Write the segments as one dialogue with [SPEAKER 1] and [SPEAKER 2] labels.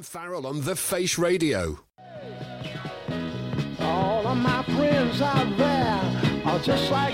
[SPEAKER 1] Brendan Farrell on The Face Radio.
[SPEAKER 2] All of my friends out there are just like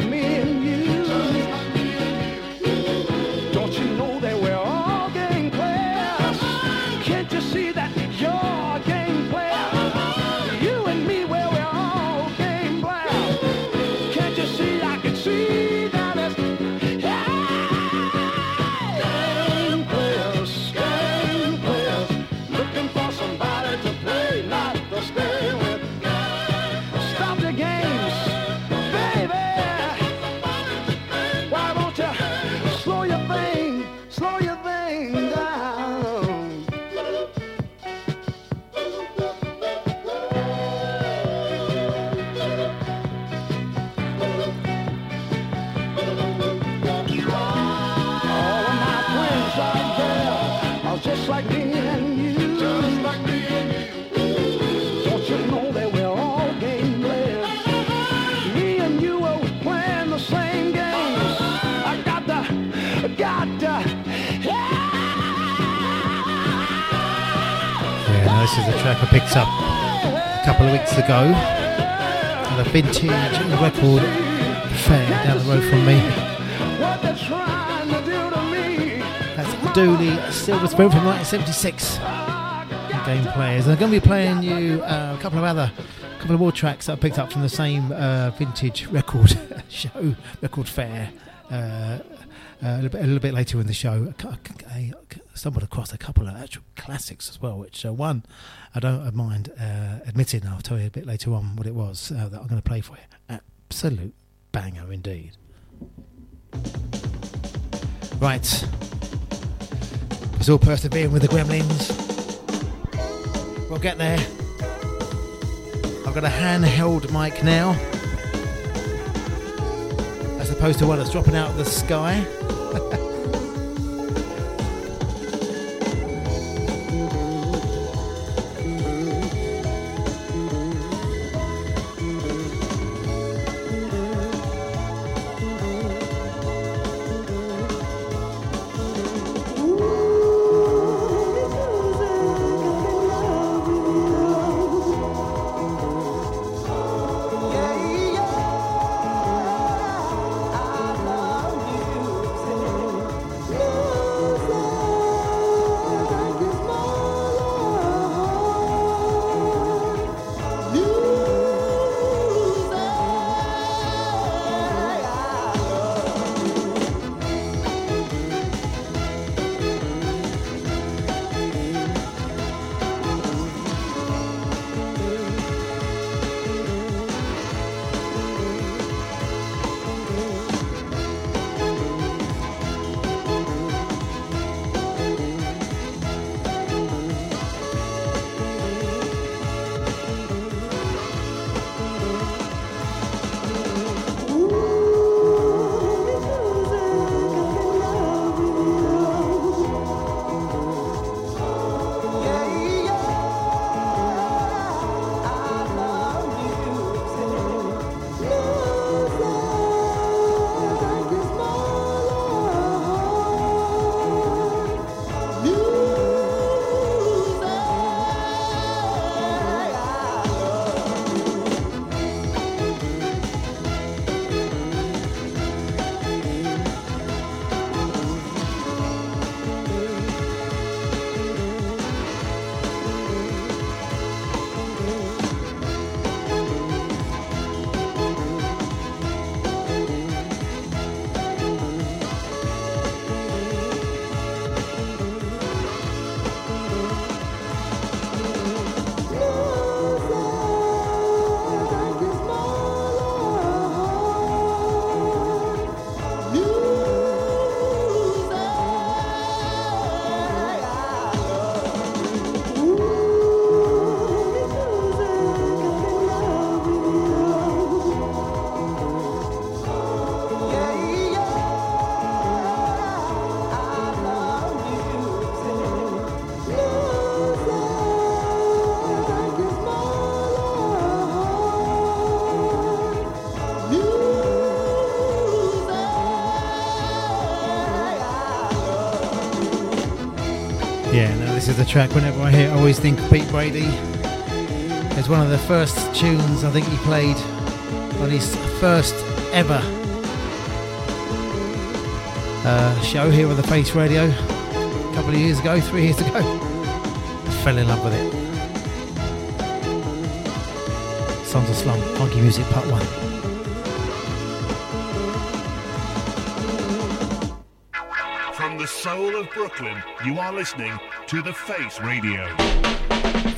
[SPEAKER 3] is a track I picked up a couple of weeks ago at a vintage record fair down the road from me. That's Dooley Silver Spoon from 1976. Game players. And I'm going to be playing you uh, a couple of other, a couple of more tracks that I picked up from the same uh, vintage record show, record fair. Uh, uh, a, little bit, a little bit later in the show, I, stumbled across a couple of actual classics as well. Which uh, one I don't mind uh, admitting. I'll tell you a bit later on what it was uh, that I'm going to play for you. Absolute banger indeed. Right. It's all persevering with the gremlins. We'll get there. I've got a handheld mic now. Opposed to one that's dropping out of the sky. track. Whenever I hear, I always think of Pete Brady. It's one of the first tunes I think he played on his first ever uh, show here on the Face Radio a couple of years ago, three years ago. Fell in love with it. Sons of Slum, Funky Music Part 1.
[SPEAKER 4] From the soul of Brooklyn, you are listening to The Face Radio.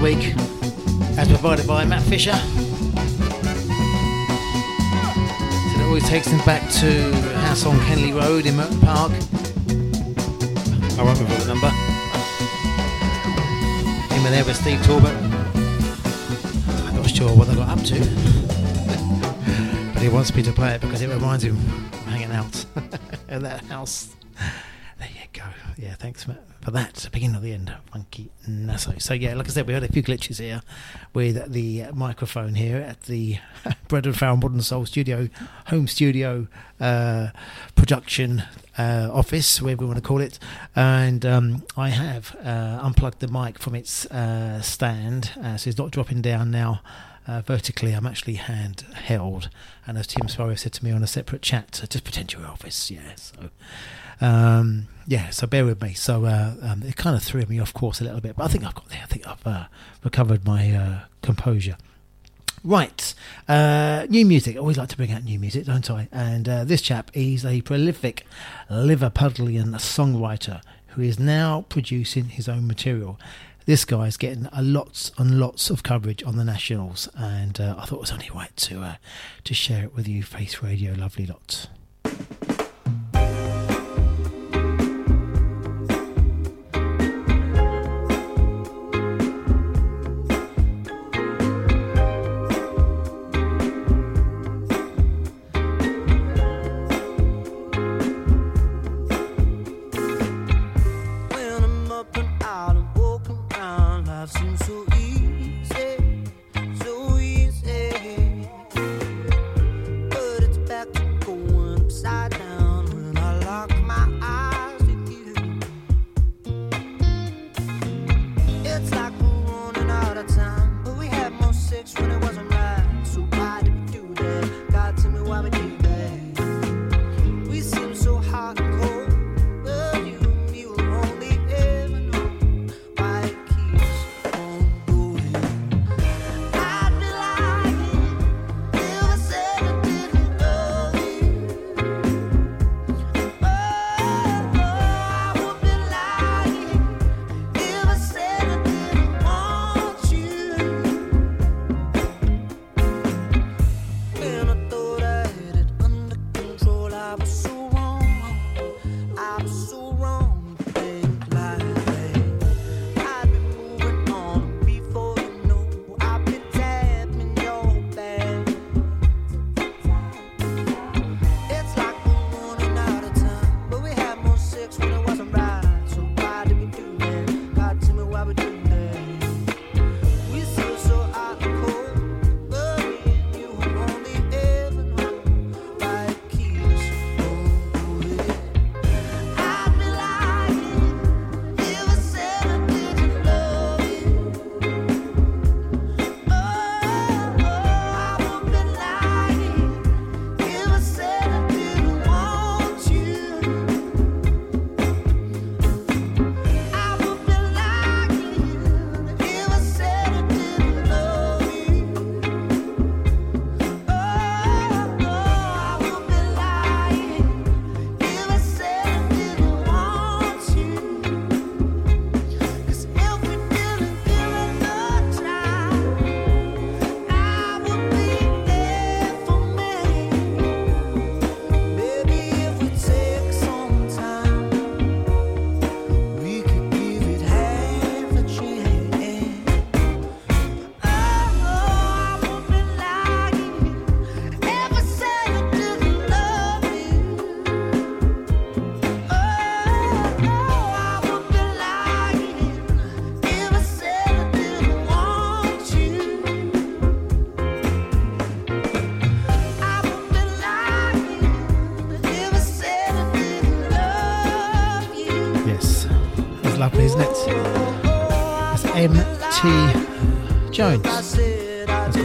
[SPEAKER 2] The
[SPEAKER 3] week, as provided by Matt Fisher. So it always takes them back to House on Kenley Road in Merton Park. I won't remember the number. Him and there with Steve Talbot. I'm not sure what they got up to. but he wants me to play it because it reminds him of hanging out in that house. There you go. Yeah, thanks Matt, for that. Beginning of the end, Nassau. So yeah, like I said, we had a few glitches here with the microphone here at the Brendan Farrell Modern Soul Studio, home studio uh, production uh, office, whatever you want to call it. And um, I have uh, unplugged the mic from its uh, stand, uh, so it's not dropping down now. Uh, vertically, I'm actually handheld, and as Tim Sparrow said to me on a separate chat, so just pretend you're Elvis, yeah. So, um, yeah, so bear with me. So uh, um, it kind of threw me off course a little bit, but I think I've got there. I think I've uh, recovered my uh, composure. Right, uh, new music. I always like to bring out new music, don't I? And uh, this chap is a prolific Liverpudlian songwriter who is now producing his own material. This guy's getting a lots and lots of coverage on the nationals, and uh, I thought it was only right to uh, to share it with you, Face Radio, lovely lot.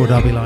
[SPEAKER 3] It's called I'll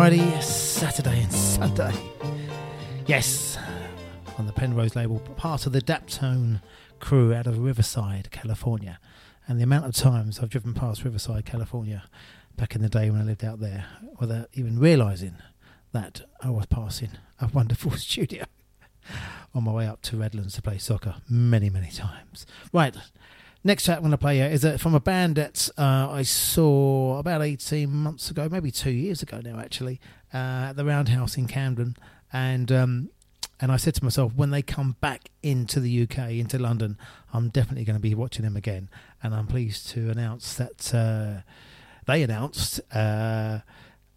[SPEAKER 3] Friday, Saturday, and Sunday. Yes, on the Penrose label, part of the Daptone crew out of Riverside, California. And the amount of times I've driven past Riverside, California, back in the day when I lived out there, without even realising that I was passing a wonderful studio on my way up to Redlands to play soccer many, many times. Right, Next track I'm going to play is a, from a band that uh, I saw about 18 months ago, maybe two years ago now, actually, uh, at the Roundhouse in Camden. And um, and I said to myself, when they come back into the UK, into London, I'm definitely going to be watching them again. And I'm pleased to announce that uh, they announced uh,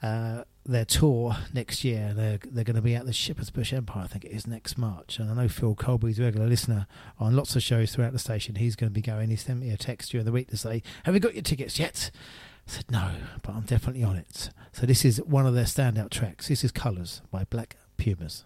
[SPEAKER 3] uh, their tour next year. They're they're going to be at the Shepherd's Bush Empire, I think it is next March. And I know Phil Colby's a regular listener on lots of shows throughout the station. He's going to be going. He sent me a text during the week to say, "Have you got your tickets yet?" I said no, but I'm definitely on it. So this is one of their standout tracks. This is Colours by Black Pumas.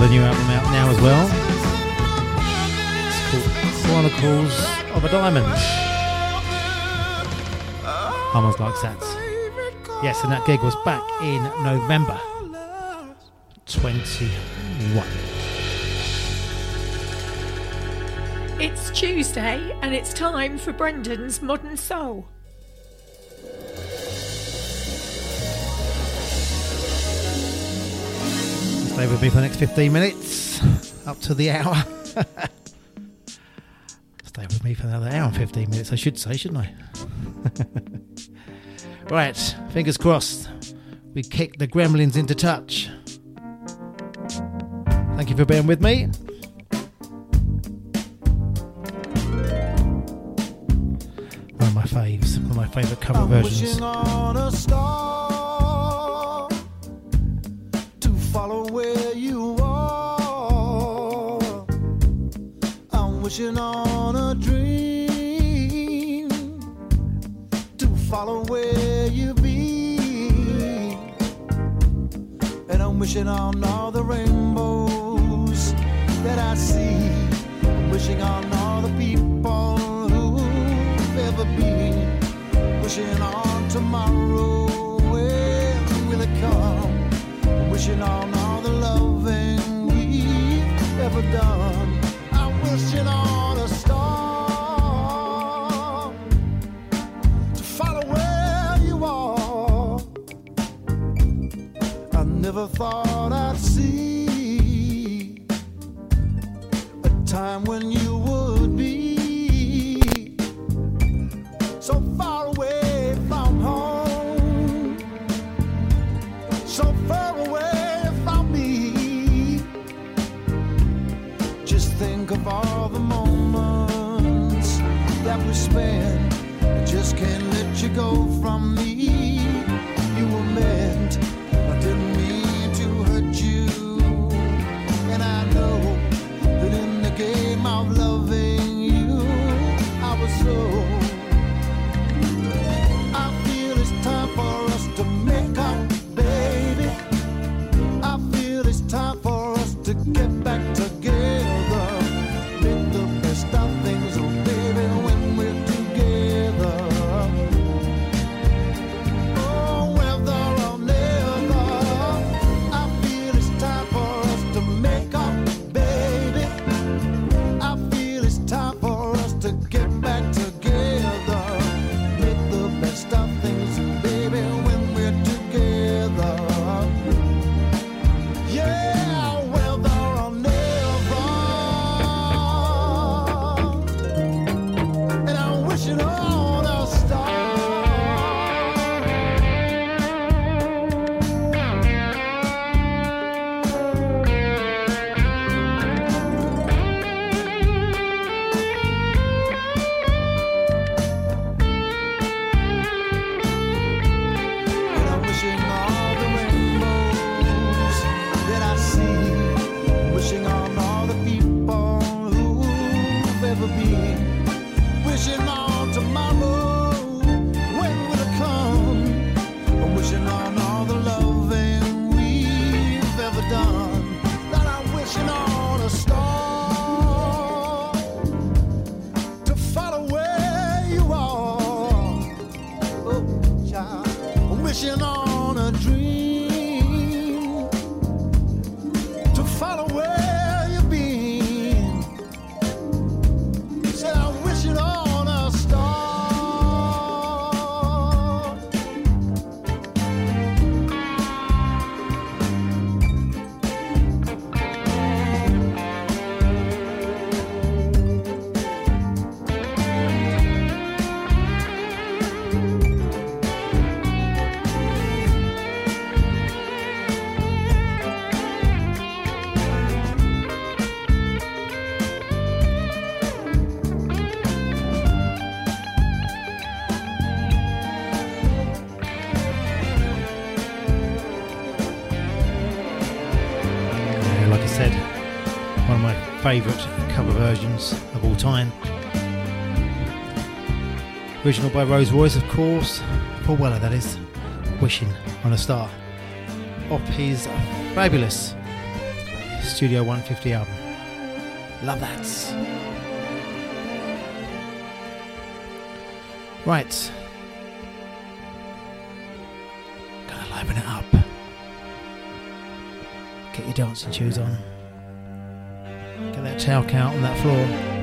[SPEAKER 3] Got a new album out now as well. It's called Chronicles of a Diamond. Almost like that. Yes, and that gig was back in November 21.
[SPEAKER 5] It's Tuesday and it's time for Brendan's Modern Soul.
[SPEAKER 3] Stay with me for the next 15 minutes, up to the hour. Stay with me for another hour and 15 minutes, I should say, shouldn't I? right, fingers crossed. We kick the gremlins into touch. Thank you for being with me. One of my faves, one of my favourite cover
[SPEAKER 6] I'm
[SPEAKER 3] versions.
[SPEAKER 6] Where you are. I'm wishing on a dream to follow where you be. And I'm wishing on all the rainbows that I see. I'm wishing on all the people who've ever been. Wishing on tomorrow, when will it come? Wishing on the loving we've ever done. I'm wishing on a star to follow where you are. I never thought I'd see a time when you would be so far away go from me.
[SPEAKER 4] Favourite cover versions of all time. Original by Rose Royce, of course. Paul Weller, that is. Wishing on a Star. Off his fabulous Studio 150 album. Love that. Right. Gonna liven it up. Get your dancing shoes on. Towel count on that floor.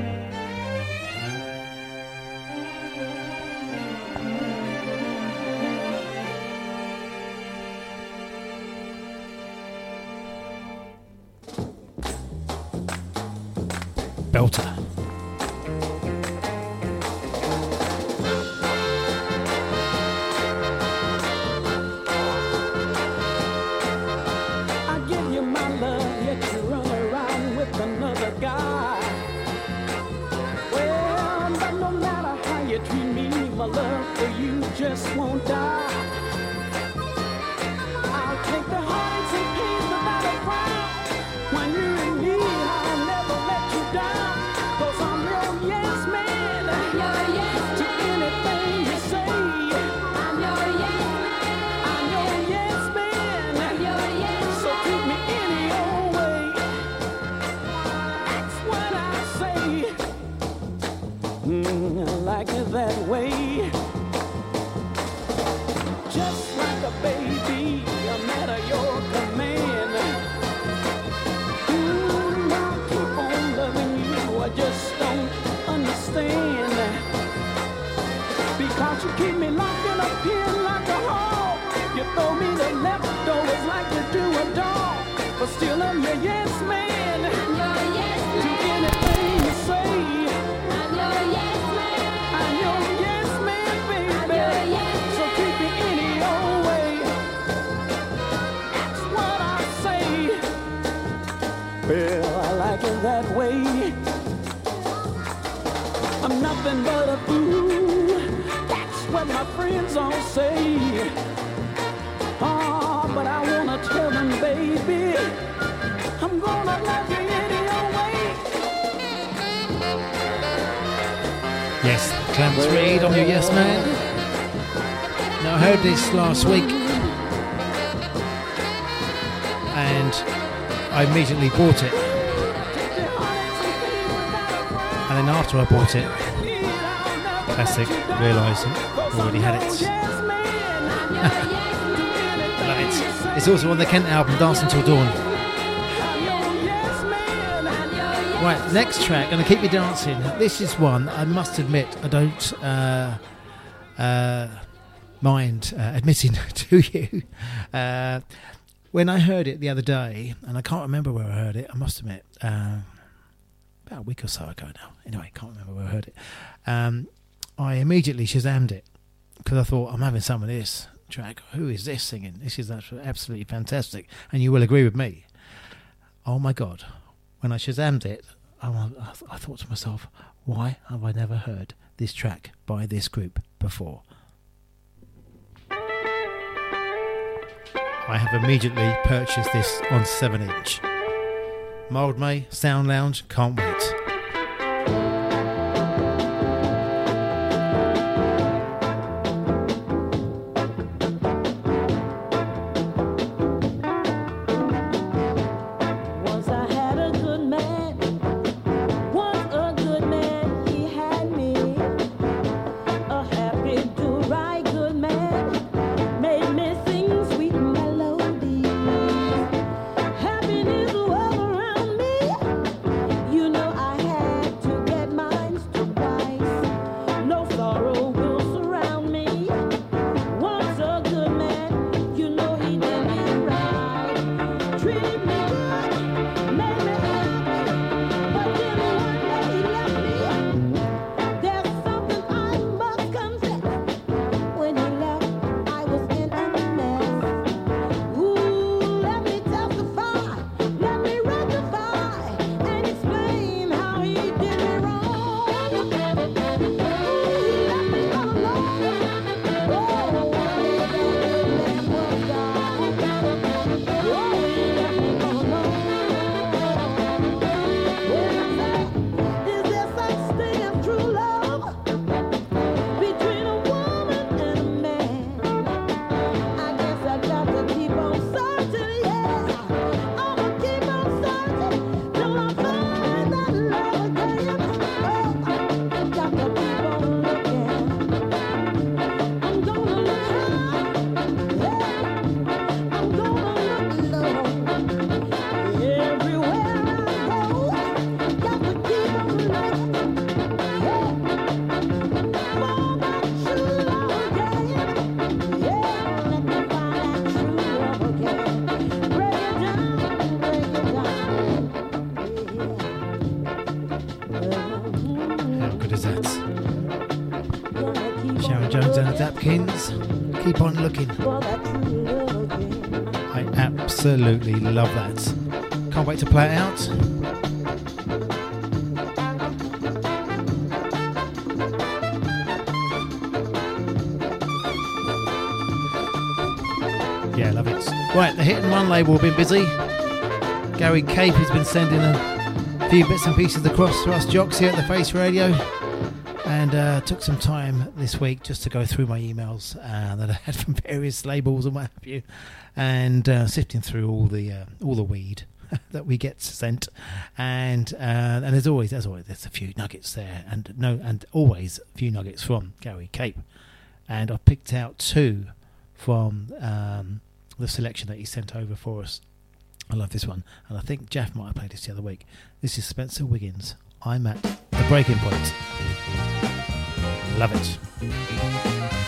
[SPEAKER 4] Last week and I immediately bought it. And then after I bought it, classic, realised I already had it. It. It's also on the Kent album, Dance Until Dawn. Right, next track, gonna keep you dancing. This is one I must admit I don't uh, uh, mind uh, admitting to you. Uh, when I heard it the other day, and I can't remember where I heard it, I must admit, uh, about a week or so ago now. Anyway, I can't remember where I heard it. Um, I immediately Shazammed it because I thought I'm having some of this track. Who is this singing? This is absolutely fantastic, and you will agree with me. Oh my god! When I Shazammed it, I I thought to myself, why have I never heard this track by this group before? I have immediately purchased this on 7 inch. Mildmay, Sound Lounge, can't wait.
[SPEAKER 7] treat I
[SPEAKER 3] absolutely love that. Can't wait to play it out. Yeah, love it. Right, the Hit and Run label have been busy. Gary Cape has been sending a few bits and pieces across to us jocks here at the Face Radio and uh, took some time this week just to go through my emails uh, that I had from various labels and what have you, and uh, sifting through all the uh, all the weed that we get sent, and uh, and there's always there's always there's a few nuggets there, and no and always a few nuggets from Gary Cape, and I picked out two from um, the selection that he sent over for us. I love this one, and I think Jeff might have played this the other week. This is Spencer Wiggins. I'm at breaking point. Love it.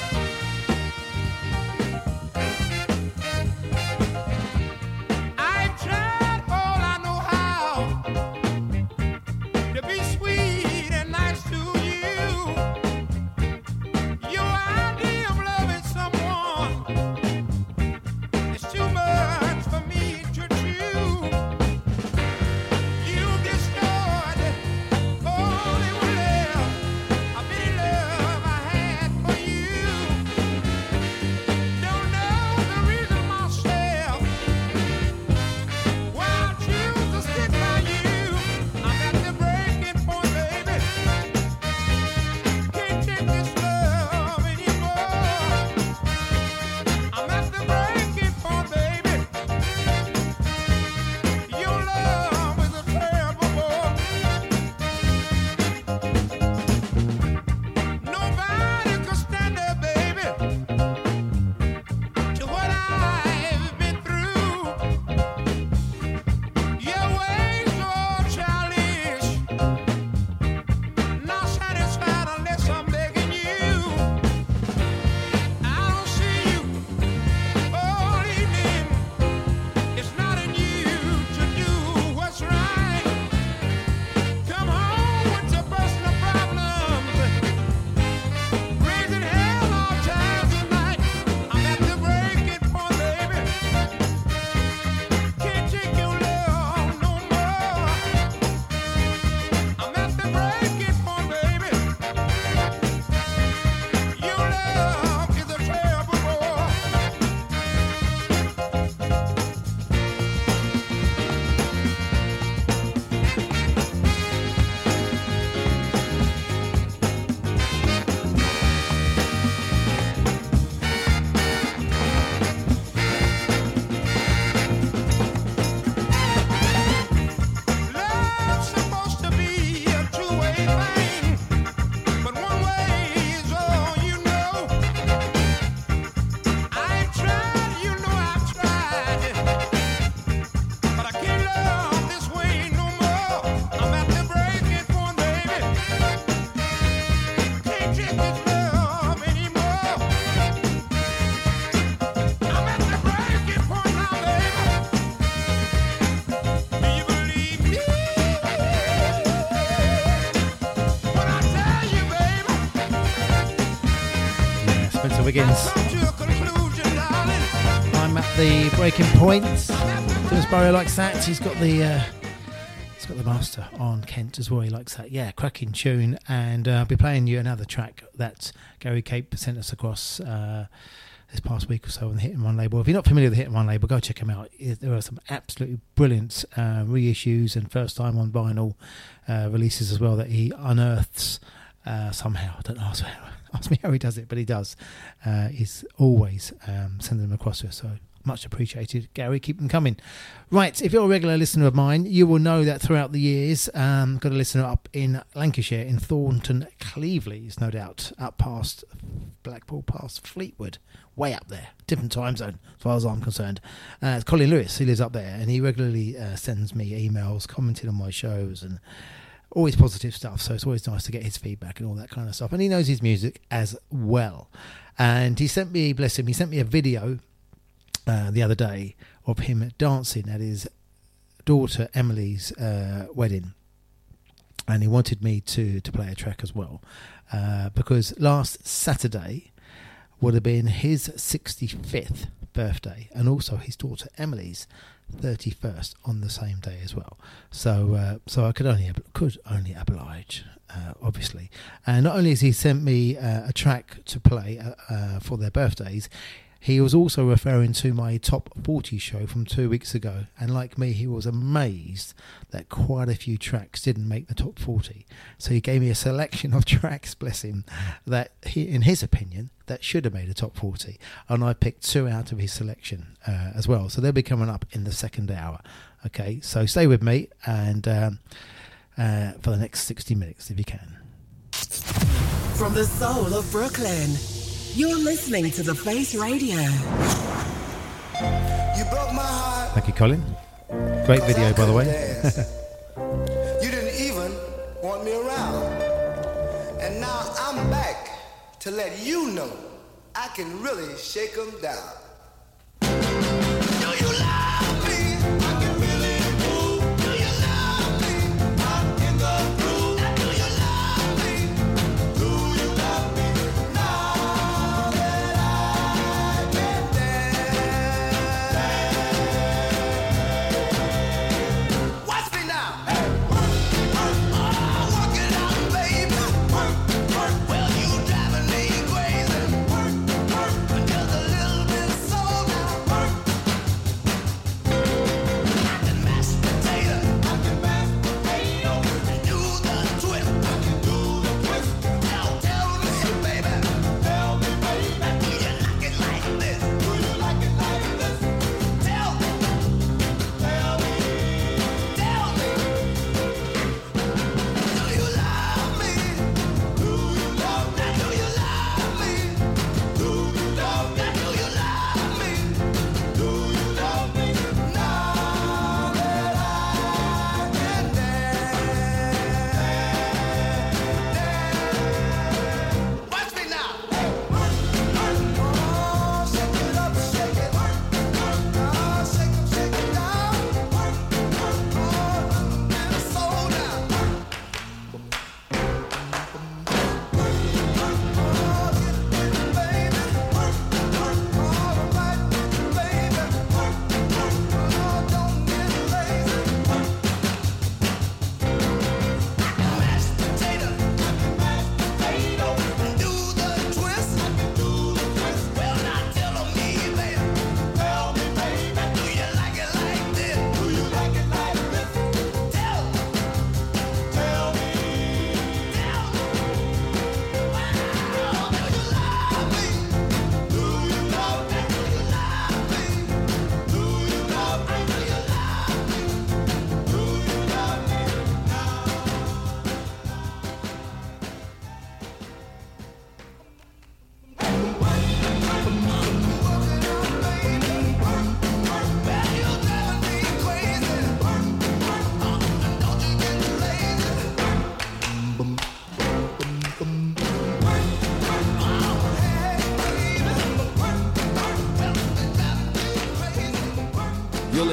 [SPEAKER 2] I'm at the breaking point.
[SPEAKER 3] Dennis Barrow likes that. He's got the uh, he's got the master on Kent as well. He likes that. Yeah, cracking tune. And uh, I'll be playing you another track that Gary Cape sent us across uh, this past week or so on the Hit and Run label. If you're not familiar with the Hit and Run label, go check him out. There are some absolutely brilliant uh, reissues and first time on vinyl uh, releases as well that he unearths uh, somehow. I don't ask, ask me how he does it, but he does. Uh, he's always um, sending them across to us. So much appreciated, Gary. Keep them coming. Right, if you're a regular listener of mine, you will know that throughout the years, um, got a listener up in Lancashire, in Thornton Clevelands, no doubt, up past Blackpool, past Fleetwood, way up there, different time zone as far as I'm concerned. Uh, Colin Lewis, he lives up there, and he regularly uh, sends me emails commenting on my shows and always positive stuff. So it's always nice to get his feedback and all that kind of stuff. And he knows his music as well. And he sent me, bless him, he sent me a video uh, the other day of him dancing at his daughter Emily's uh, wedding. And he wanted me to, to play a track as well. Uh, because last Saturday, would have been his 65th birthday and also his daughter Emily's 31st on the same day as well. So uh, so I could only could only oblige, uh, obviously. And not only has he sent me uh, a track to play uh, uh, for their birthdays, he was also referring to my top 40 show from two weeks ago. And like me, he was amazed that quite a few tracks didn't make the top 40. So he gave me a selection of tracks, bless him, that he, in his opinion, that should have made a top 40. And I picked two out of his selection uh, as well. So they'll be coming up in the second hour. Okay, so stay with me and um, uh, for the next 60 minutes if you can.
[SPEAKER 8] From the soul of Brooklyn, you're listening to The Face Radio.
[SPEAKER 6] You broke my heart.
[SPEAKER 3] Thank you, Colin. Great video, by the way.
[SPEAKER 6] You didn't even want me around. And now I'm back to let you know I can really shake 'em down.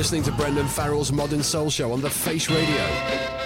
[SPEAKER 1] Listening to Brendan Farrell's Modern Soul Show on The Face Radio.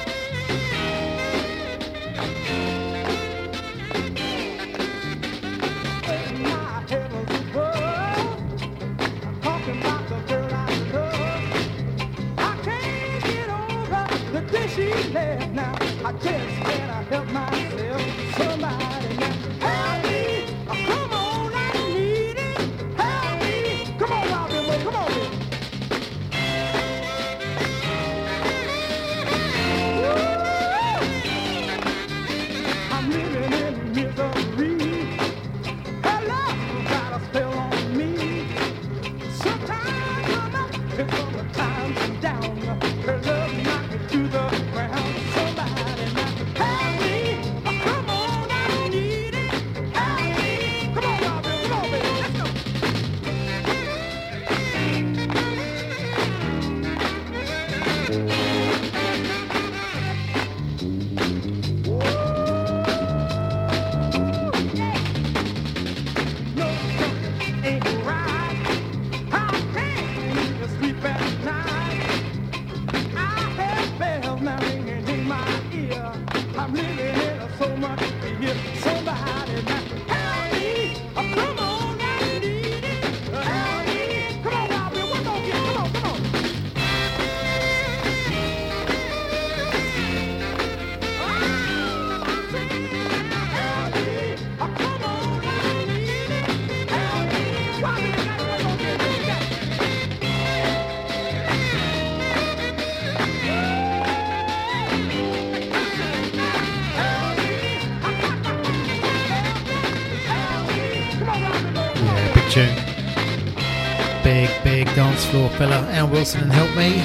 [SPEAKER 3] Fella. Al Wilson and Help Me.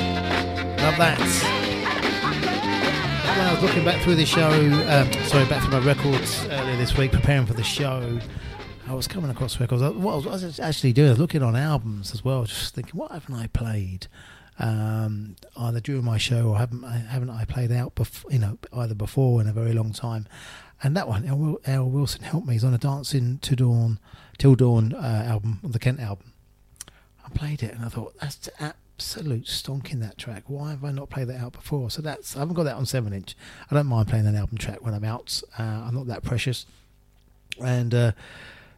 [SPEAKER 3] Love that. When I was looking back through the show, um, sorry, back through my records earlier this week, preparing for the show, I was coming across records. What I was actually doing, I was looking on albums as well, just thinking, what haven't I played? Um, either during my show or haven't I, haven't I played out before, you know, either before in a very long time. And that one, Al, Al Wilson help me. He's on a Dancing to Dawn, Till Dawn uh, album, the Kent album. Played it and I thought that's absolute stonking that track. Why have I not played that out before? So that's I haven't got that on seven inch. I don't mind playing an album track when I'm out. Uh, I'm not that precious, and uh,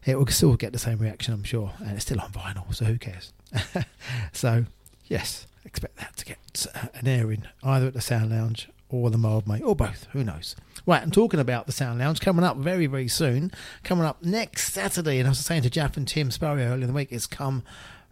[SPEAKER 3] it will still get the same reaction, I'm sure. And it's still on vinyl, so who cares? so yes, expect that to get uh, an airing either at the Sound Lounge or the Mildmay or both. Who knows? Right, I'm talking about the Sound Lounge coming up very, very soon. Coming up next Saturday, and I was saying to Jeff and Tim Sparrow earlier in the week, it's come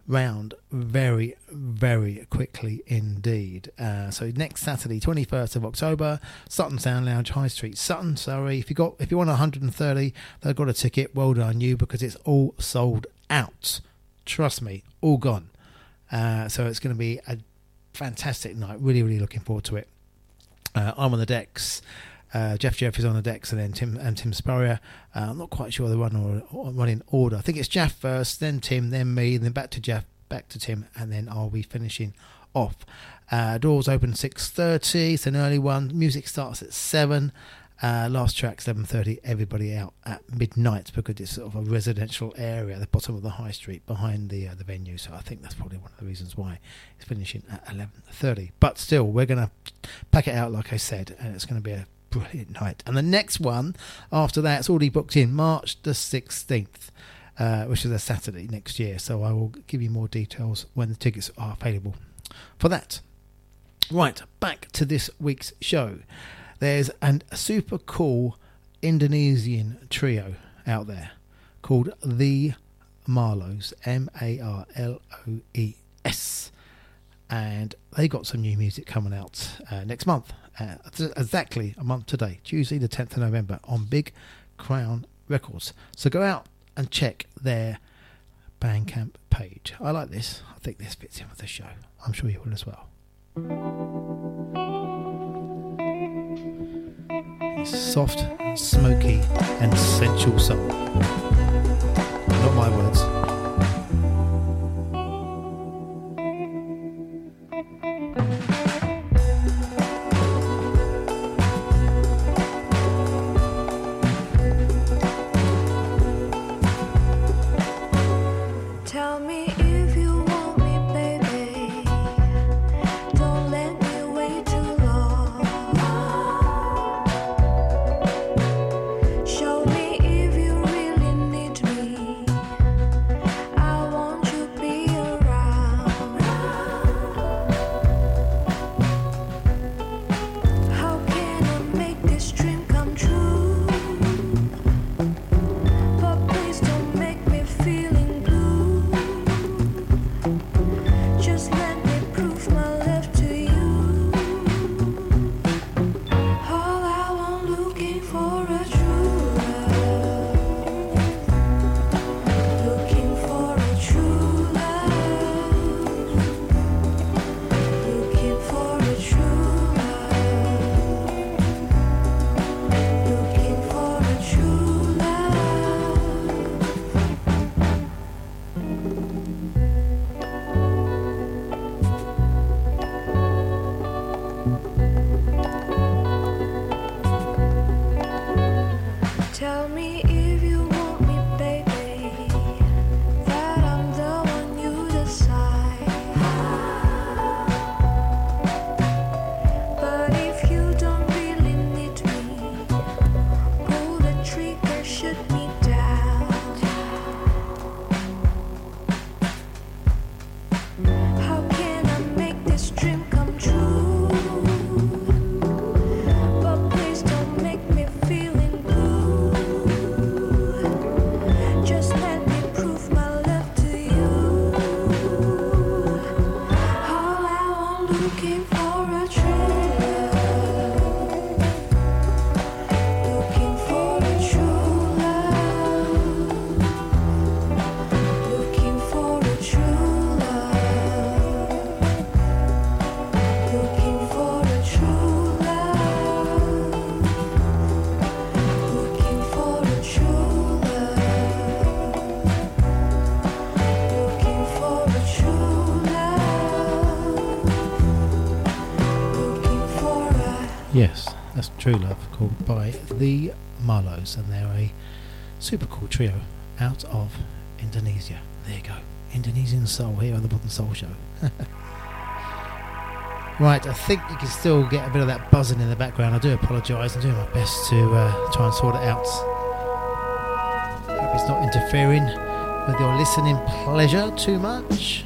[SPEAKER 3] round very, very quickly indeed. Uh, so next Saturday, 21st of October, Sutton Sound Lounge, High Street, Sutton. Sorry, if you got if you want 130, they've got a ticket. Well done you because it's all sold out. Trust me, all gone. Uh, so it's going to be a fantastic night. Really, really looking forward to it. Uh, I'm on the decks. Uh, Jeff Jeff is on the decks, and then Tim and Tim Spurrier. Uh, I'm not quite sure the run or running order. I think it's Jeff first, then Tim, then me, then back to Jeff, back to Tim, and then I'll be finishing off. Uh, doors open six thirty. It's an early one. Music starts at seven. Uh, last track seven thirty. Everybody out at midnight because it's sort of a residential area the bottom of the high street behind the uh, the venue. So I think that's probably one of the reasons why it's finishing at eleven thirty. But still, we're gonna pack it out like I said, and it's going to be a brilliant night. And the next one after that, it's already booked in March the 16th, uh, which is a Saturday next year. So I will give you more details when the tickets are available for that. Right, back to this week's show. There's an, a super cool Indonesian trio out there called The Marloes, M A R L O E S. And they got some new music coming out uh, next month uh, exactly a month today, Tuesday, the 10th of November, on Big Crown Records. So go out and check their Bandcamp page. I like this. I think this fits in with the show. I'm sure you will as well. It's soft, smoky, and sensual soul. Not my words.
[SPEAKER 4] True Love, called by the Marloes, and they're a super cool trio out of Indonesia. There you go, Indonesian soul here on the Bottom Soul Show. right, I think you can still get a bit of that buzzing in the background. I do apologise. I'm doing my best to uh, try and sort it out. Hope it's not interfering with your listening pleasure too much.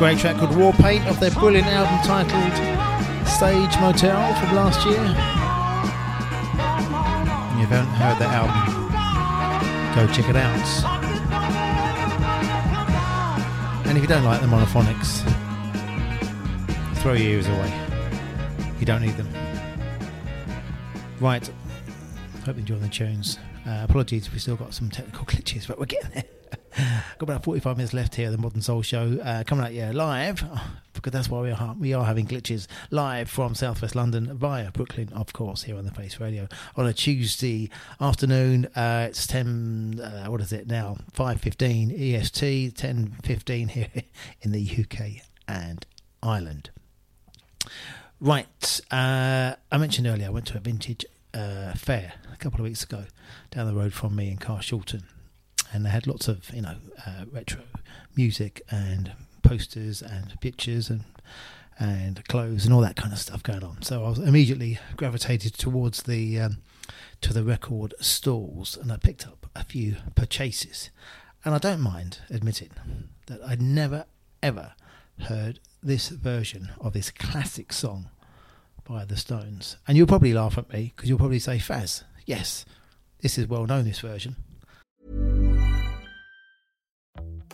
[SPEAKER 4] Great track called War Paint of their brilliant album titled Sage Motel from last year. If you haven't heard that album, go check it out. And if you don't like the Monophonics, throw your ears away. You don't need them. Right. Hope you enjoy the tunes. Uh, apologies, we've still got some technical glitches, but we're getting there.
[SPEAKER 9] Got about 45 minutes left here, the Modern Soul Show, uh, coming out, yeah, live, because that's why we are, we are having glitches live from Southwest London via Brooklyn, of course, here on the Face Radio on a Tuesday afternoon. Uh, it's 10, uh, what is it now? 5.15 EST, 10.15 here in the UK and Ireland. Right, uh, I mentioned earlier I went to a vintage uh, fair a couple of weeks ago down the road from me in Carshalton, and they had lots of you know uh, retro music and posters and pictures and and clothes and all that kind of stuff going on. So I was immediately gravitated towards the um, to the record stalls, and I picked up a few purchases. And I don't mind admitting that I'd never ever heard this version of this classic song by the Stones. And you'll probably laugh at me because you'll probably say, Faz, yes, this is well known, this version.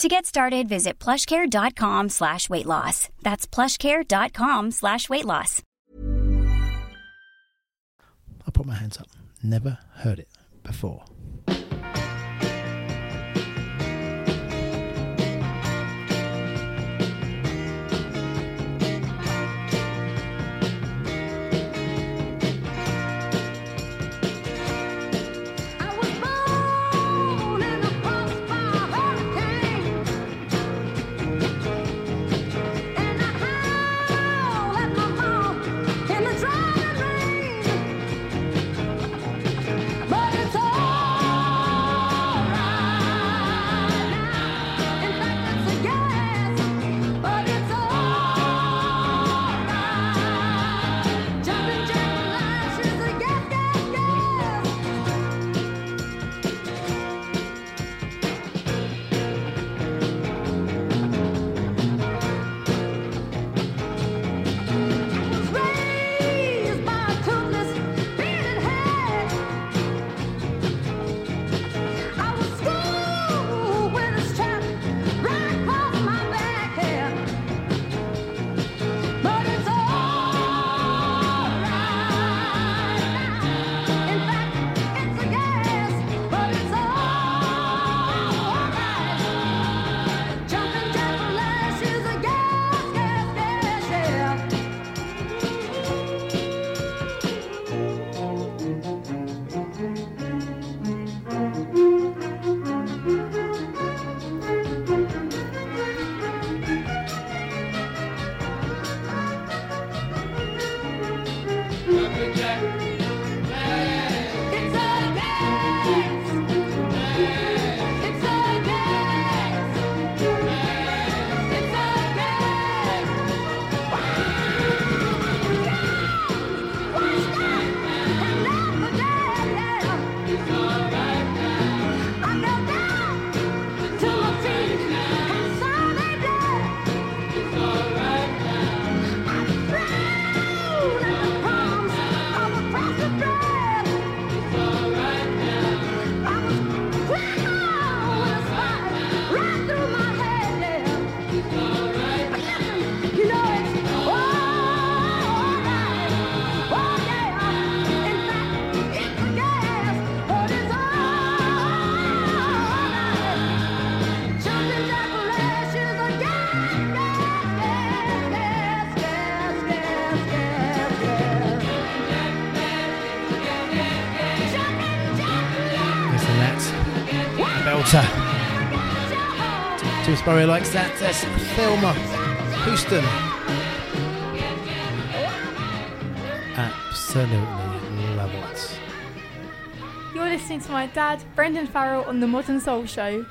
[SPEAKER 10] To get started, visit plushcare.com slash weight loss. That's plushcare.com slash weight loss.
[SPEAKER 9] I put my hands up. Never heard it before. Barry likes that. That's Thelma Houston.
[SPEAKER 3] Absolutely love it.
[SPEAKER 9] You're listening to my dad, Brendan Farrell, on The Modern Soul Show.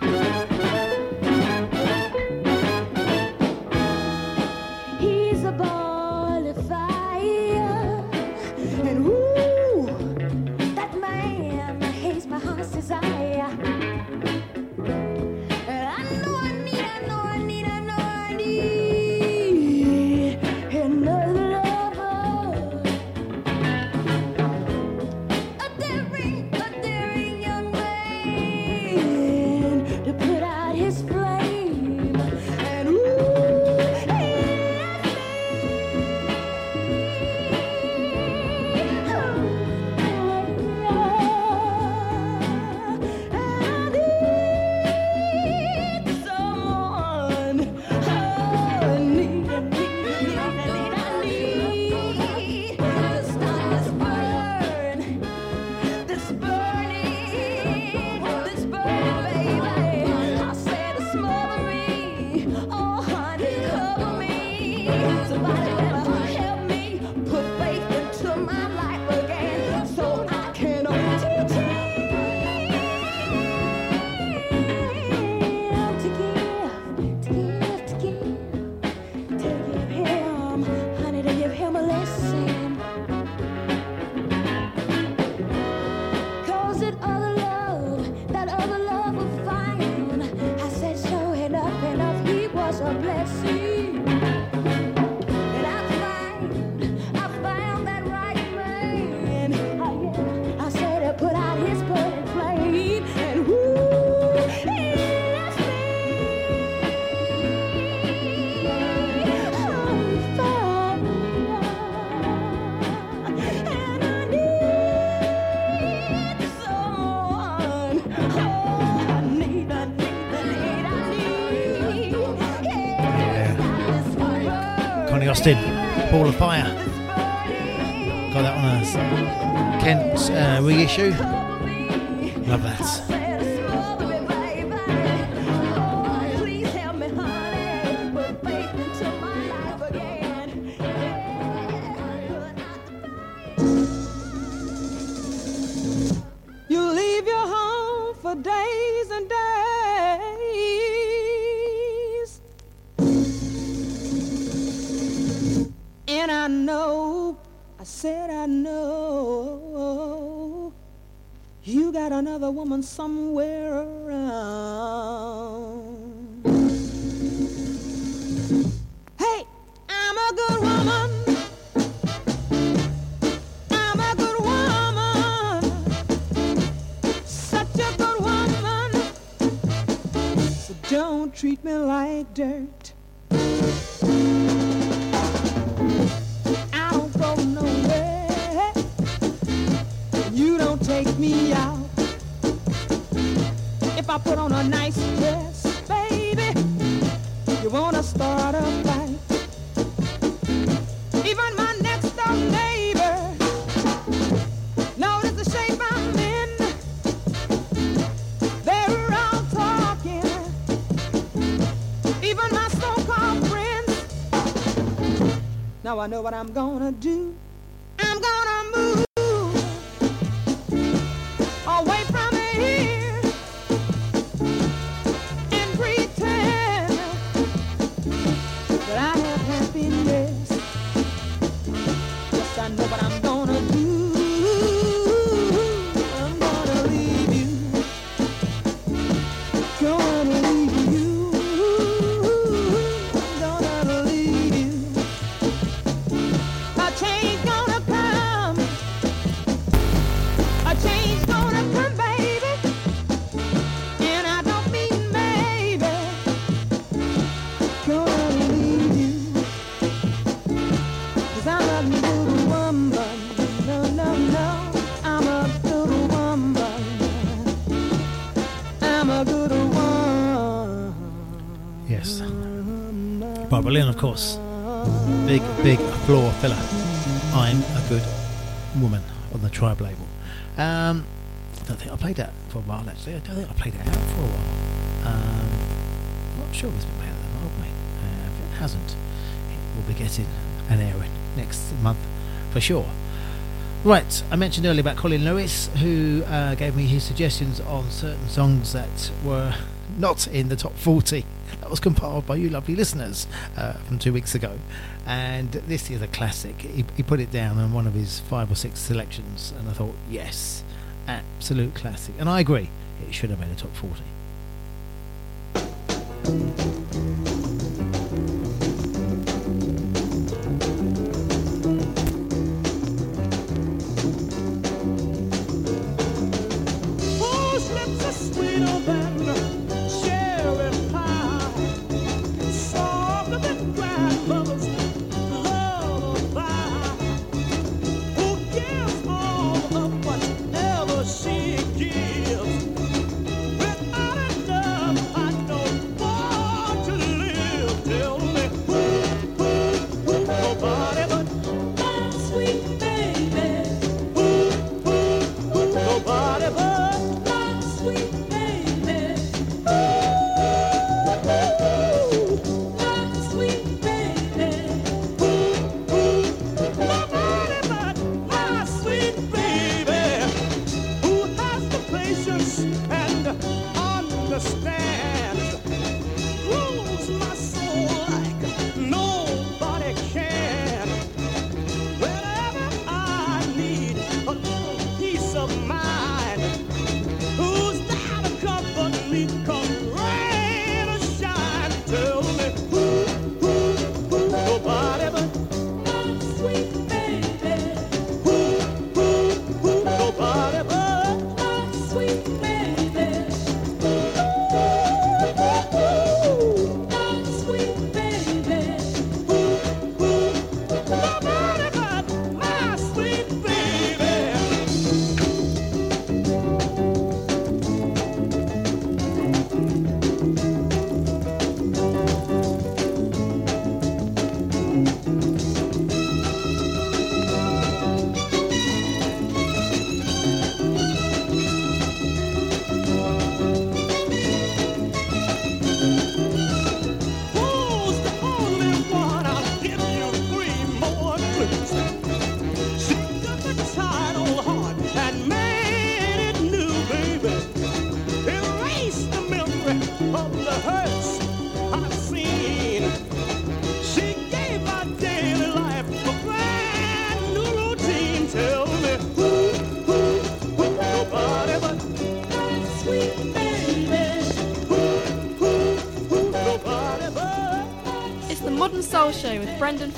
[SPEAKER 3] Empire. Got that on a Kent uh, reissue. Love that.
[SPEAKER 6] some I know what I'm gonna do.
[SPEAKER 3] Chamberlain, of course. Big, big floor filler. I'm a good woman on the tribe label. Um, I don't think I played that for a while, actually. I don't think I played it out for a while. Um, I'm not sure if it's been played that long, mate. Uh, if it hasn't, it will be getting an airing next month for sure.
[SPEAKER 4] Right, I mentioned earlier about Colin Lewis, who uh, gave me his suggestions on certain songs that were not in the top 40 that was compiled by you lovely listeners uh, from two weeks ago. And this is a classic. He, he put it down on one of his five or six selections, and I thought, yes, absolute classic. And I agree, it should have made a top 40.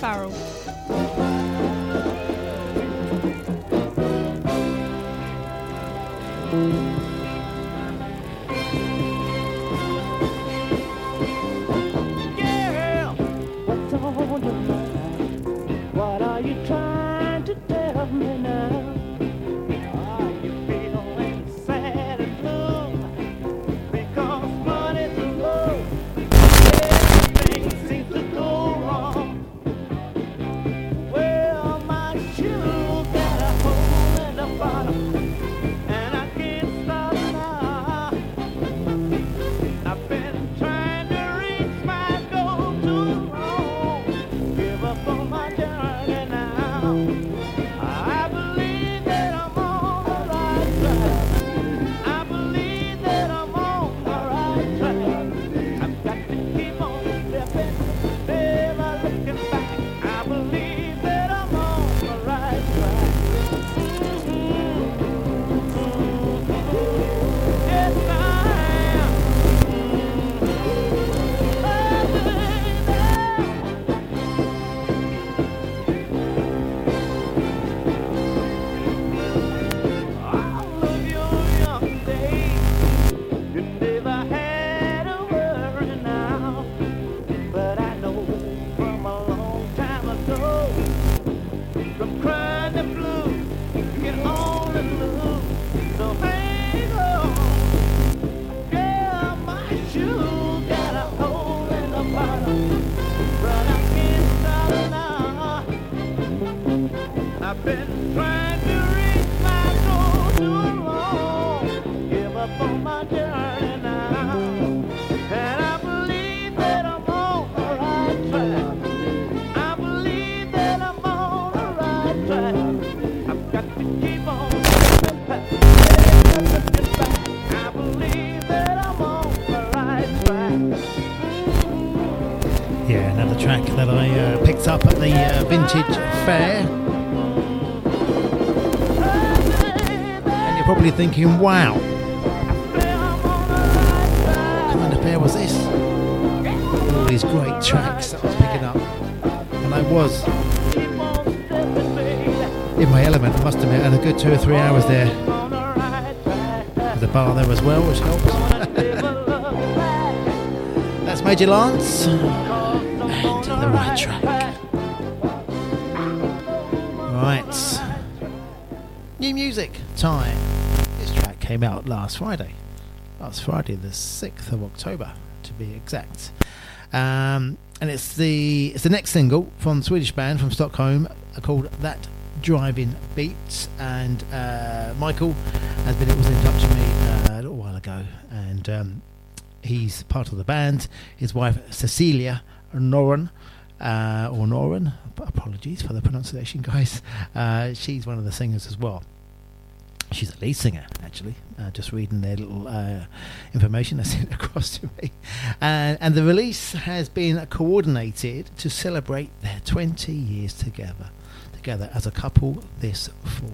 [SPEAKER 11] Farrell.
[SPEAKER 3] Vintage fair. And you're probably thinking, wow, what kind of fair was this? All these great tracks that I was picking up. And I was in my element, I must admit. Had a good two or three hours there. A bar there as well, which helps. That's Major Lance. And the right track. Right. New music time. This track came out last Friday. Last Friday, the 6th of October, to be exact. Um, and it's the it's the next single from the Swedish band from Stockholm uh, called That Driving Beats. And uh, Michael has been was in touch with me uh, a little while ago, and um, he's part of the band. His wife Cecilia Noren, uh, or Noren, apologies for the pronunciation, guys. Uh, she's one of the singers as well. She's a lead singer, actually. Uh, just reading their little uh, information they sent across to me. And, and the release has been coordinated to celebrate their 20 years together, together as a couple this fall.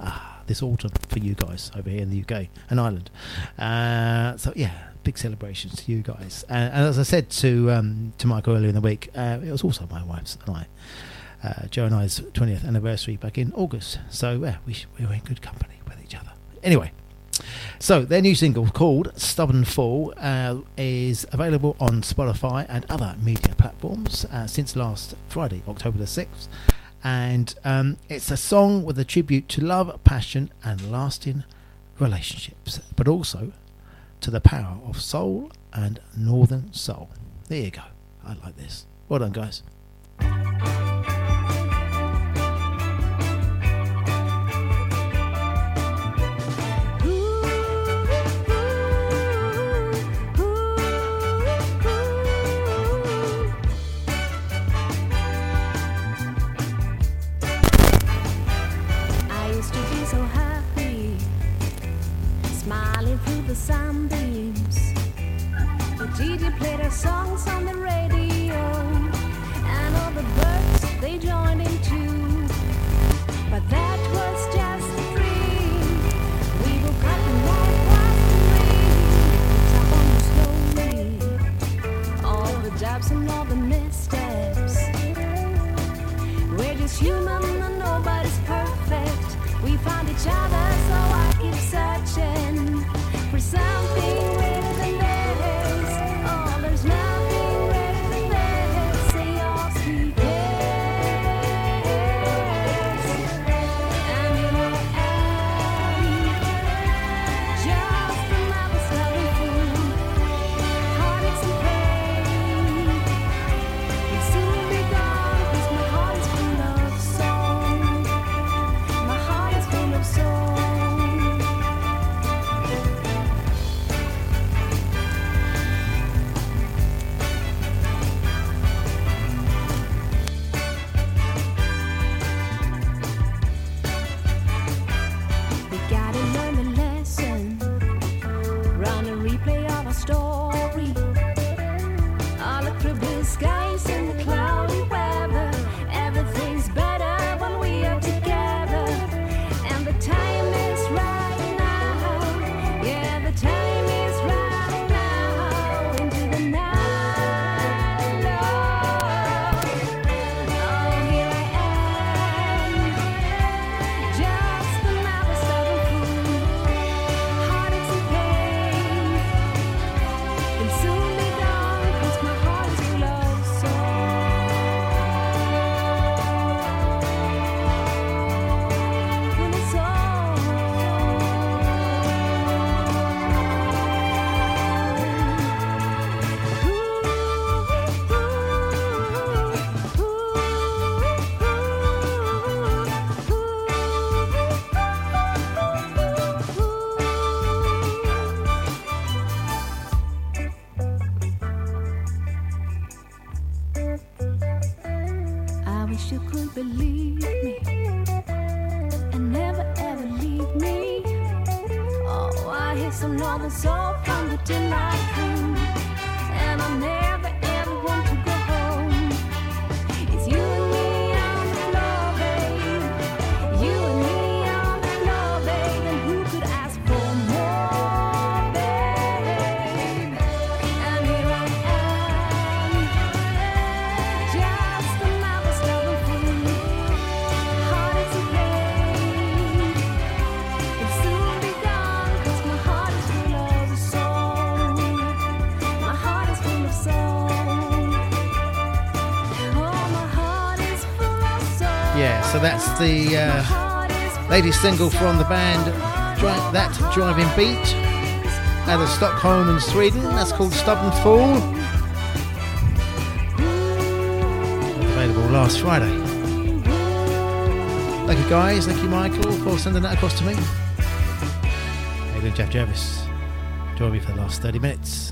[SPEAKER 3] Ah, this autumn for you guys over here in the UK and Ireland. Uh, so yeah, big celebrations to you guys. And, and as I said to um, to Michael earlier in the week, uh, it was also my wife's and I. Uh, Joe and I's 20th anniversary back in August. So yeah, we, we were in good company with each other. Anyway, so their new single called Stubborn Fall uh, is available on Spotify and other media platforms uh, since last Friday, October the 6th. And um, it's a song with a tribute to love, passion, and lasting relationships, but also to the power of soul and northern soul. There you go. I like this. Well done, guys.
[SPEAKER 9] The sunbeams. The DJ played our songs on the radio, and all the birds they joined in too. But that was just a dream. We woke up and life was dream. It's up slowly, all the jabs and all the missteps. We're just human and nobody's perfect. We found each other, so I the
[SPEAKER 3] uh, latest single from the band Dri- That Driving Beat out of Stockholm in Sweden. That's called Stubborn Fool. Available last Friday. Thank you guys, thank you Michael for sending that across to me. Doing, Jeff Jervis? Join me for the last 30 minutes.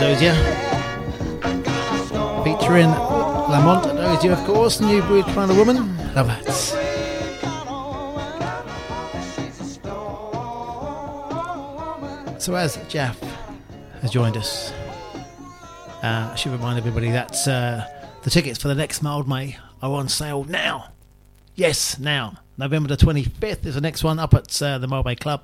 [SPEAKER 3] Holland-Dozier. Featuring Lamont Dozier, of course, new breed of woman. Love it. So as Jeff has joined us, uh, I should remind everybody that uh, the tickets for the next Mildmay are on sale now. Yes, now. November the 25th is the next one up at uh, the Mildmay Club,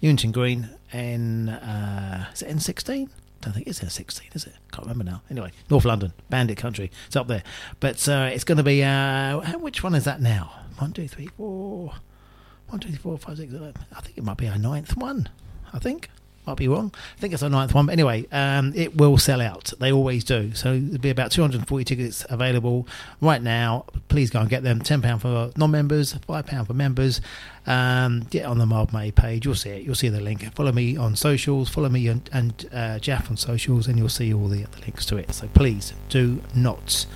[SPEAKER 3] Newington Green, in, uh, is it N16? Don't think it's N16, is it? Can't remember now. Anyway, North London, Bandit Country. It's up there. But uh, it's going to be, uh, which one is that now? One, two, three, four. One, two, three, four, five, six, seven. I think it might be our ninth one. I think. Might be wrong. I think it's the ninth one. But anyway, um, it will sell out. They always do. So there'll be about 240 tickets available right now. Please go and get them. £10 for non members, £5 for members. Um, get on the Mildmay page. You'll see it. You'll see the link. Follow me on socials. Follow me and, and uh, Jeff on socials, and you'll see all the other links to it. So please do not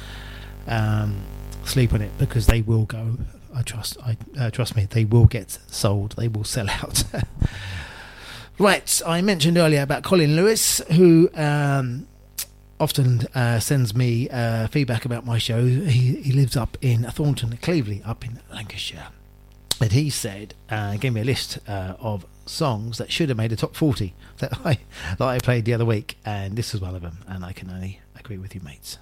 [SPEAKER 3] um, sleep on it because they will go. I trust. I uh, trust me. They will get sold. They will sell out. Right. I mentioned earlier about Colin Lewis, who um, often uh, sends me uh, feedback about my show. He, he lives up in Thornton, Cleveleys, up in Lancashire. And he said, uh, gave me a list uh, of songs that should have made a top 40 that I, that I played the other week. And this is one of them. And I can only agree with you, mates.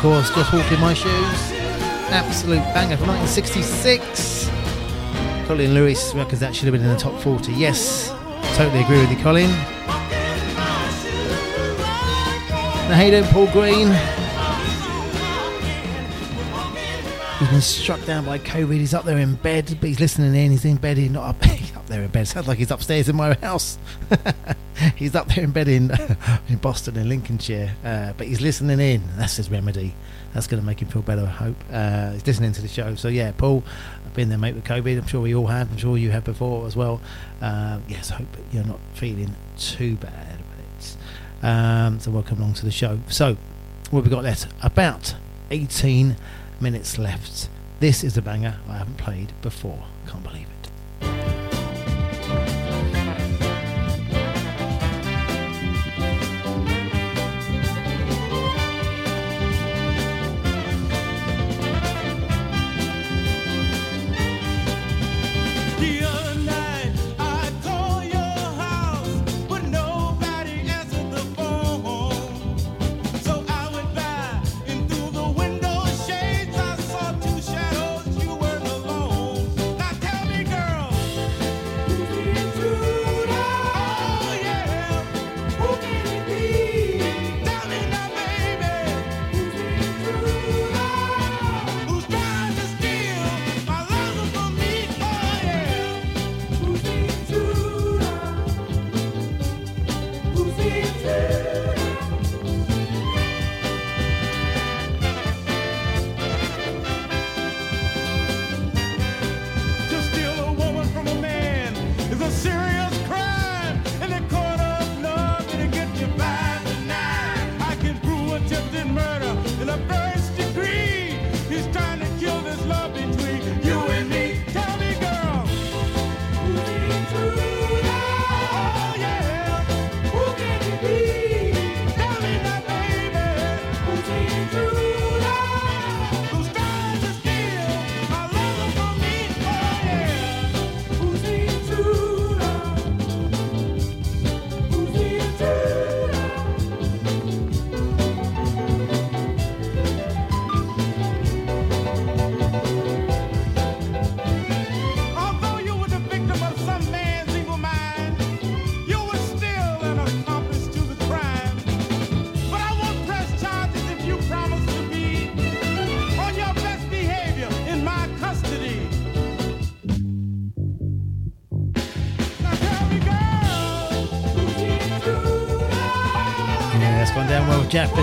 [SPEAKER 12] Course, Just Walk in My Shoes. Absolute banger from 1966. Colin Lewis reckons that should have been in the top 40. Yes, totally agree with you, Colin. Now, hey then, Paul Green. He's been struck down by COVID. He's up there in bed, but he's listening in. He's in bed. He's not up, he's up there in bed. Sounds like he's upstairs in my house. he's up there in bed in in Boston in Lincolnshire, uh, but he's listening in. That's his remedy. That's going to make him feel better. I hope. Uh, he's listening to the show. So yeah, Paul, I've been there, mate, with COVID. I'm sure we all have. I'm sure you have before as well. Uh, yes, I hope you're not feeling too bad. But um, so welcome along to the show. So what have we got left? About 18 minutes left. This is a banger I haven't played before. Can't believe it.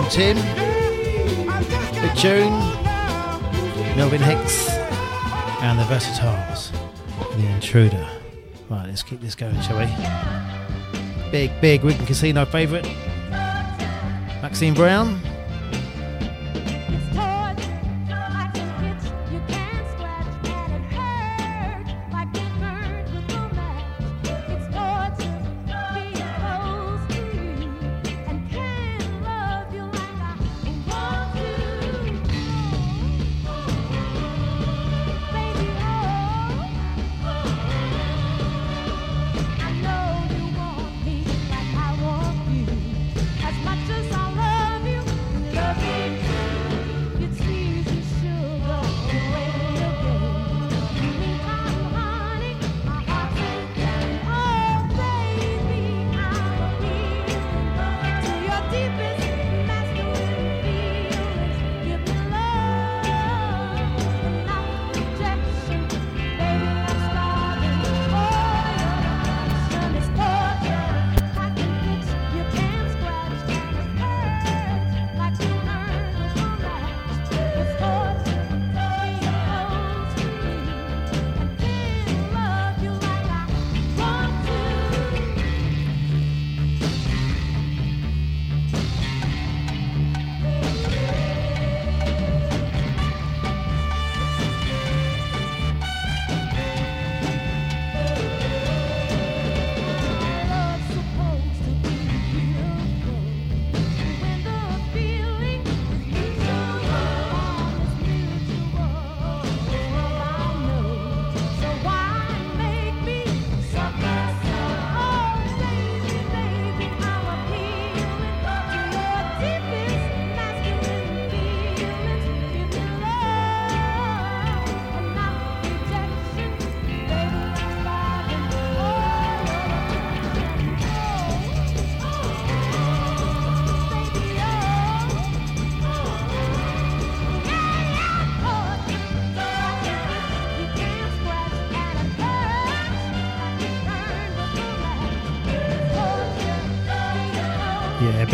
[SPEAKER 12] Tim. Big tune. Melvin Hicks and the Versatiles. The Intruder. Right, let's keep this going, shall we? Big, big Wigan Casino favourite. Maxine Brown.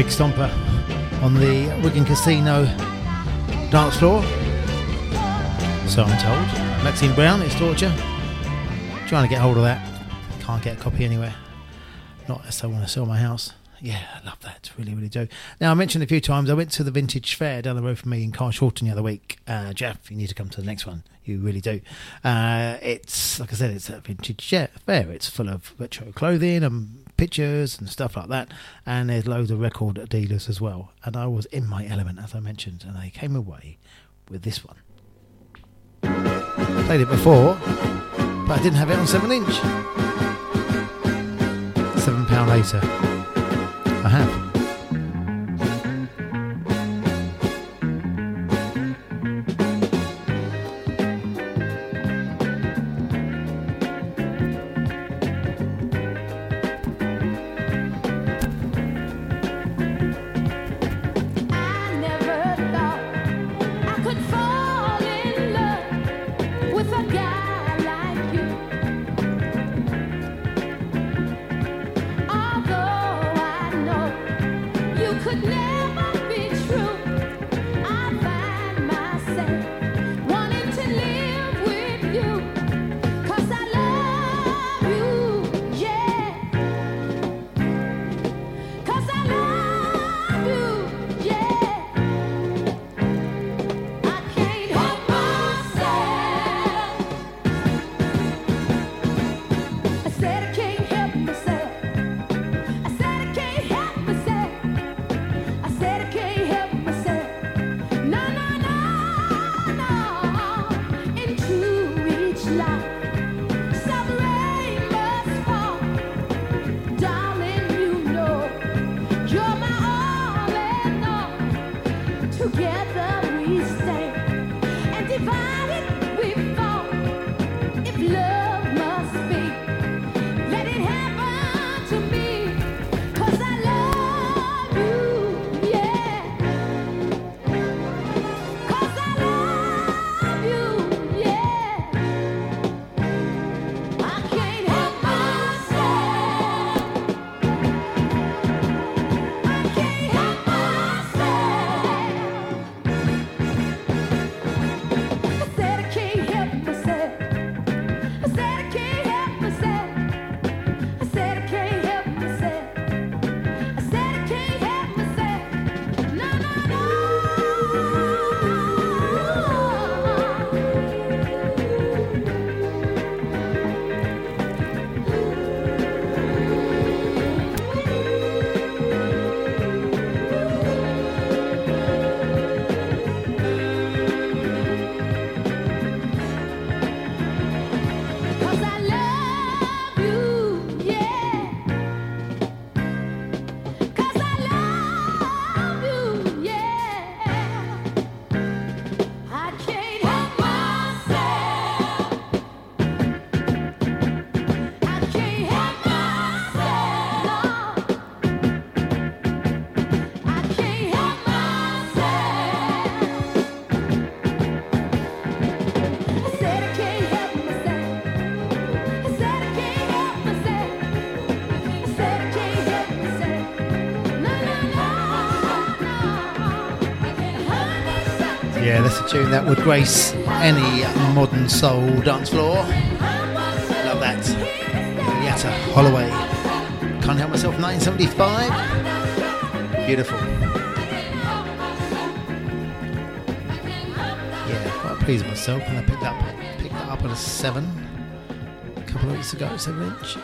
[SPEAKER 9] Big stomper on the Wigan Casino dance floor. So I'm told. Maxine Brown, it's torture. Trying to get hold of that. Can't get a copy anywhere. Not unless I want to sell my house. Yeah, I love that. Really, really do. Now, I mentioned a few times, I went to the Vintage Fair down the road from me in Carshalton the other week. Uh, Jeff, you need to come to the next one. You really do. Uh, it's, like I said, it's a vintage fair. It's full of retro clothing and pictures and stuff like that. And there's loads of record dealers as well. And I was in my element, as I mentioned, and I came away with this one. Played it before, but I didn't have it on 7 inch. Seven pound later, I have. Tune that would grace any modern soul dance floor. Love that. Yetta Holloway. Can't help myself, 1975. Beautiful. Yeah, quite pleased with myself when I picked up picked that up at a seven a couple of weeks ago, seven inch.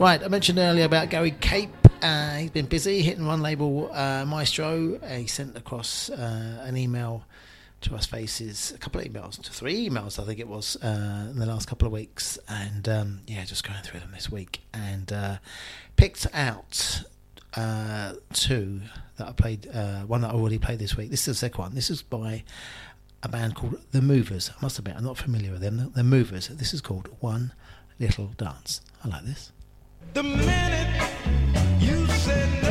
[SPEAKER 9] Right, I mentioned earlier about Gary Cape. Uh, he's been busy hitting one label uh, Maestro. Uh, he sent across uh, an email to us faces, a couple of emails, to three emails, I think it was, uh, in the last couple of weeks. And um, yeah, just going through them this week and uh, picked out uh, two that I played, uh, one that I already played this week. This is the second one. This is by a band called The Movers. I must admit, I'm not familiar with them. The Movers. This is called One Little Dance. I like this.
[SPEAKER 12] The minute you said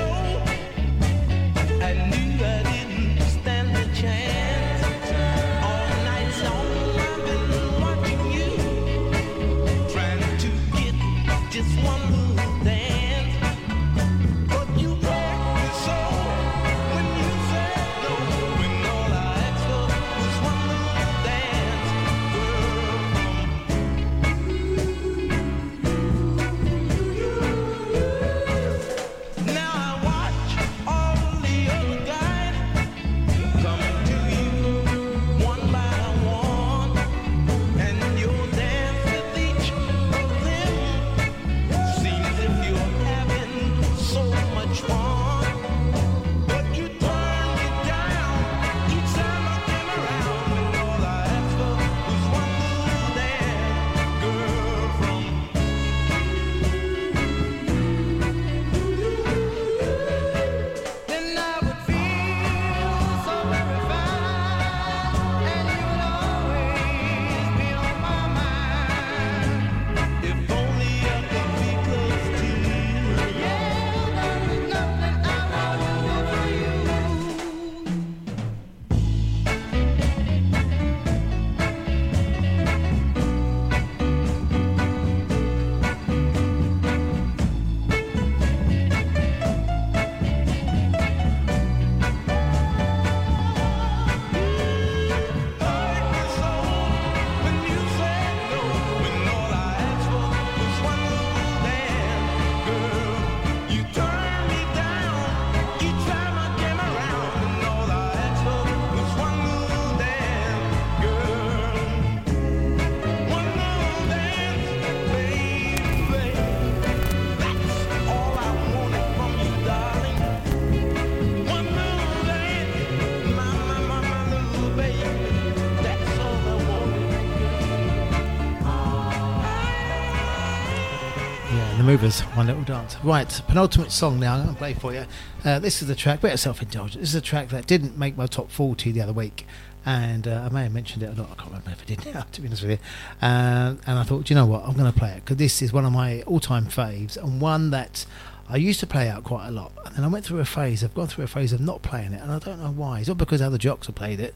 [SPEAKER 12] One Little Dance.
[SPEAKER 3] Right, penultimate song now I'm going to play for you. Uh, this is the track, bit of self indulgence. This is a track that didn't make my top 40 the other week. And uh, I may have mentioned it or not. I can't remember if I did now, to be honest with you. Um, and I thought, "Do you know what? I'm going to play it because this is one of my all time faves and one that I used to play out quite a lot. And then I went through a phase, I've gone through a phase of not playing it. And I don't know why. It's not because other jocks have played it.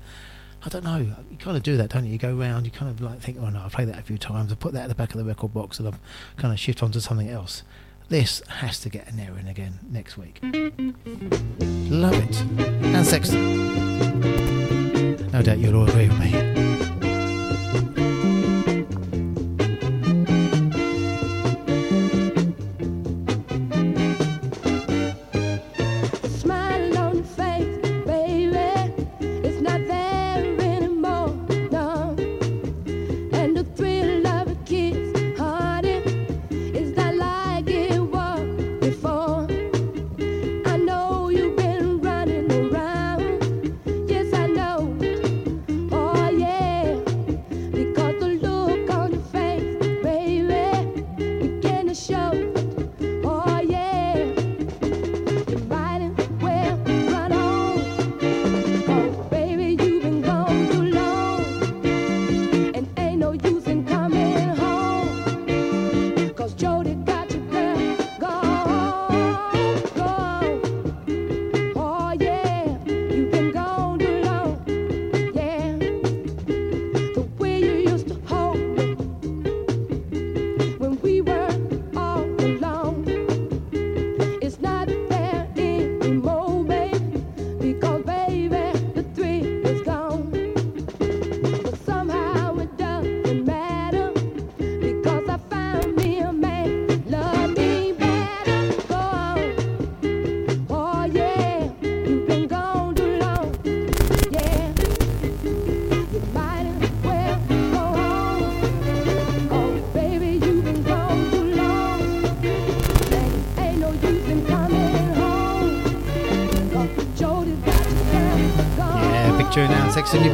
[SPEAKER 3] I don't know. You kind of do that, don't you? You go around, you kind of like think, oh no, I've played that a few times. I put that at the back of the record box, and I've kind of shift onto something else. This has to get an airing again next week. Love it. And Sexton. No doubt you'll all agree with me.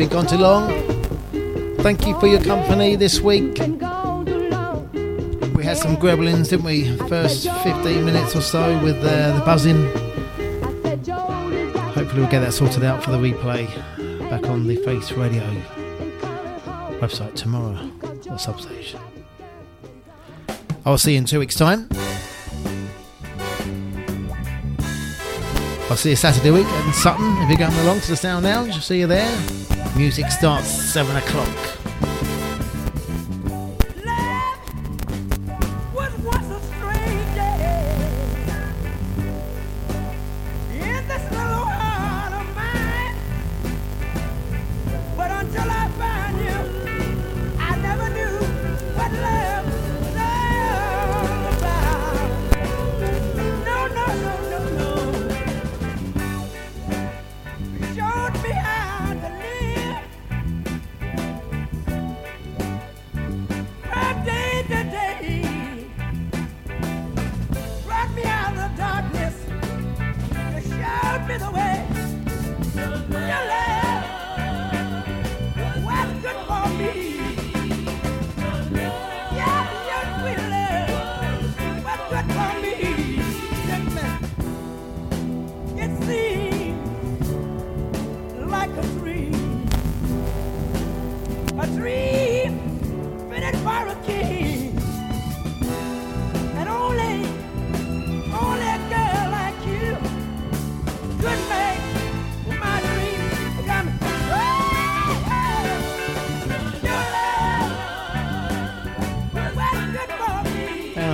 [SPEAKER 13] Been gone too long.
[SPEAKER 3] Thank you for your company this week. We had some gremlins, didn't we? First 15 minutes or so with uh, the buzzing. Hopefully, we'll get that sorted out for the replay back on the Face Radio website tomorrow or substation. I'll see you in two weeks' time. I'll see you Saturday week in Sutton if you're going along to the Sound Lounge. I'll see you there. Music starts 7 o'clock.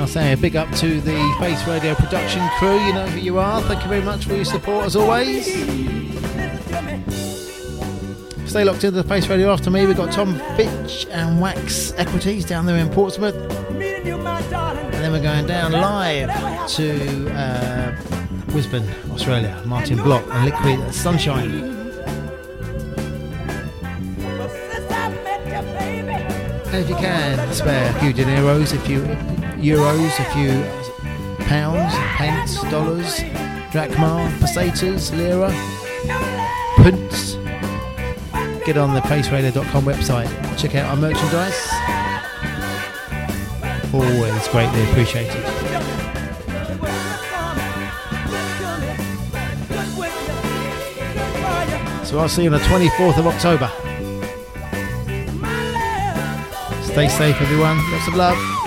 [SPEAKER 3] I'll say a big up to the Face Radio production crew. You know who you are. Thank you very much for your support as always. Stay locked into the Face Radio after me. We've got Tom Fitch and Wax Equities down there in Portsmouth. And then we're going down live to uh, Brisbane, Australia. Martin Block and Liquid Sunshine. If you can, spare a few dineros, if few euros, a few pounds, pence, dollars, drachma, pesetas, lira, punts. Get on the faceradio.com website, check out our merchandise. Always greatly appreciated. So I'll see you on the 24th of October. Stay safe, everyone. Lots of love.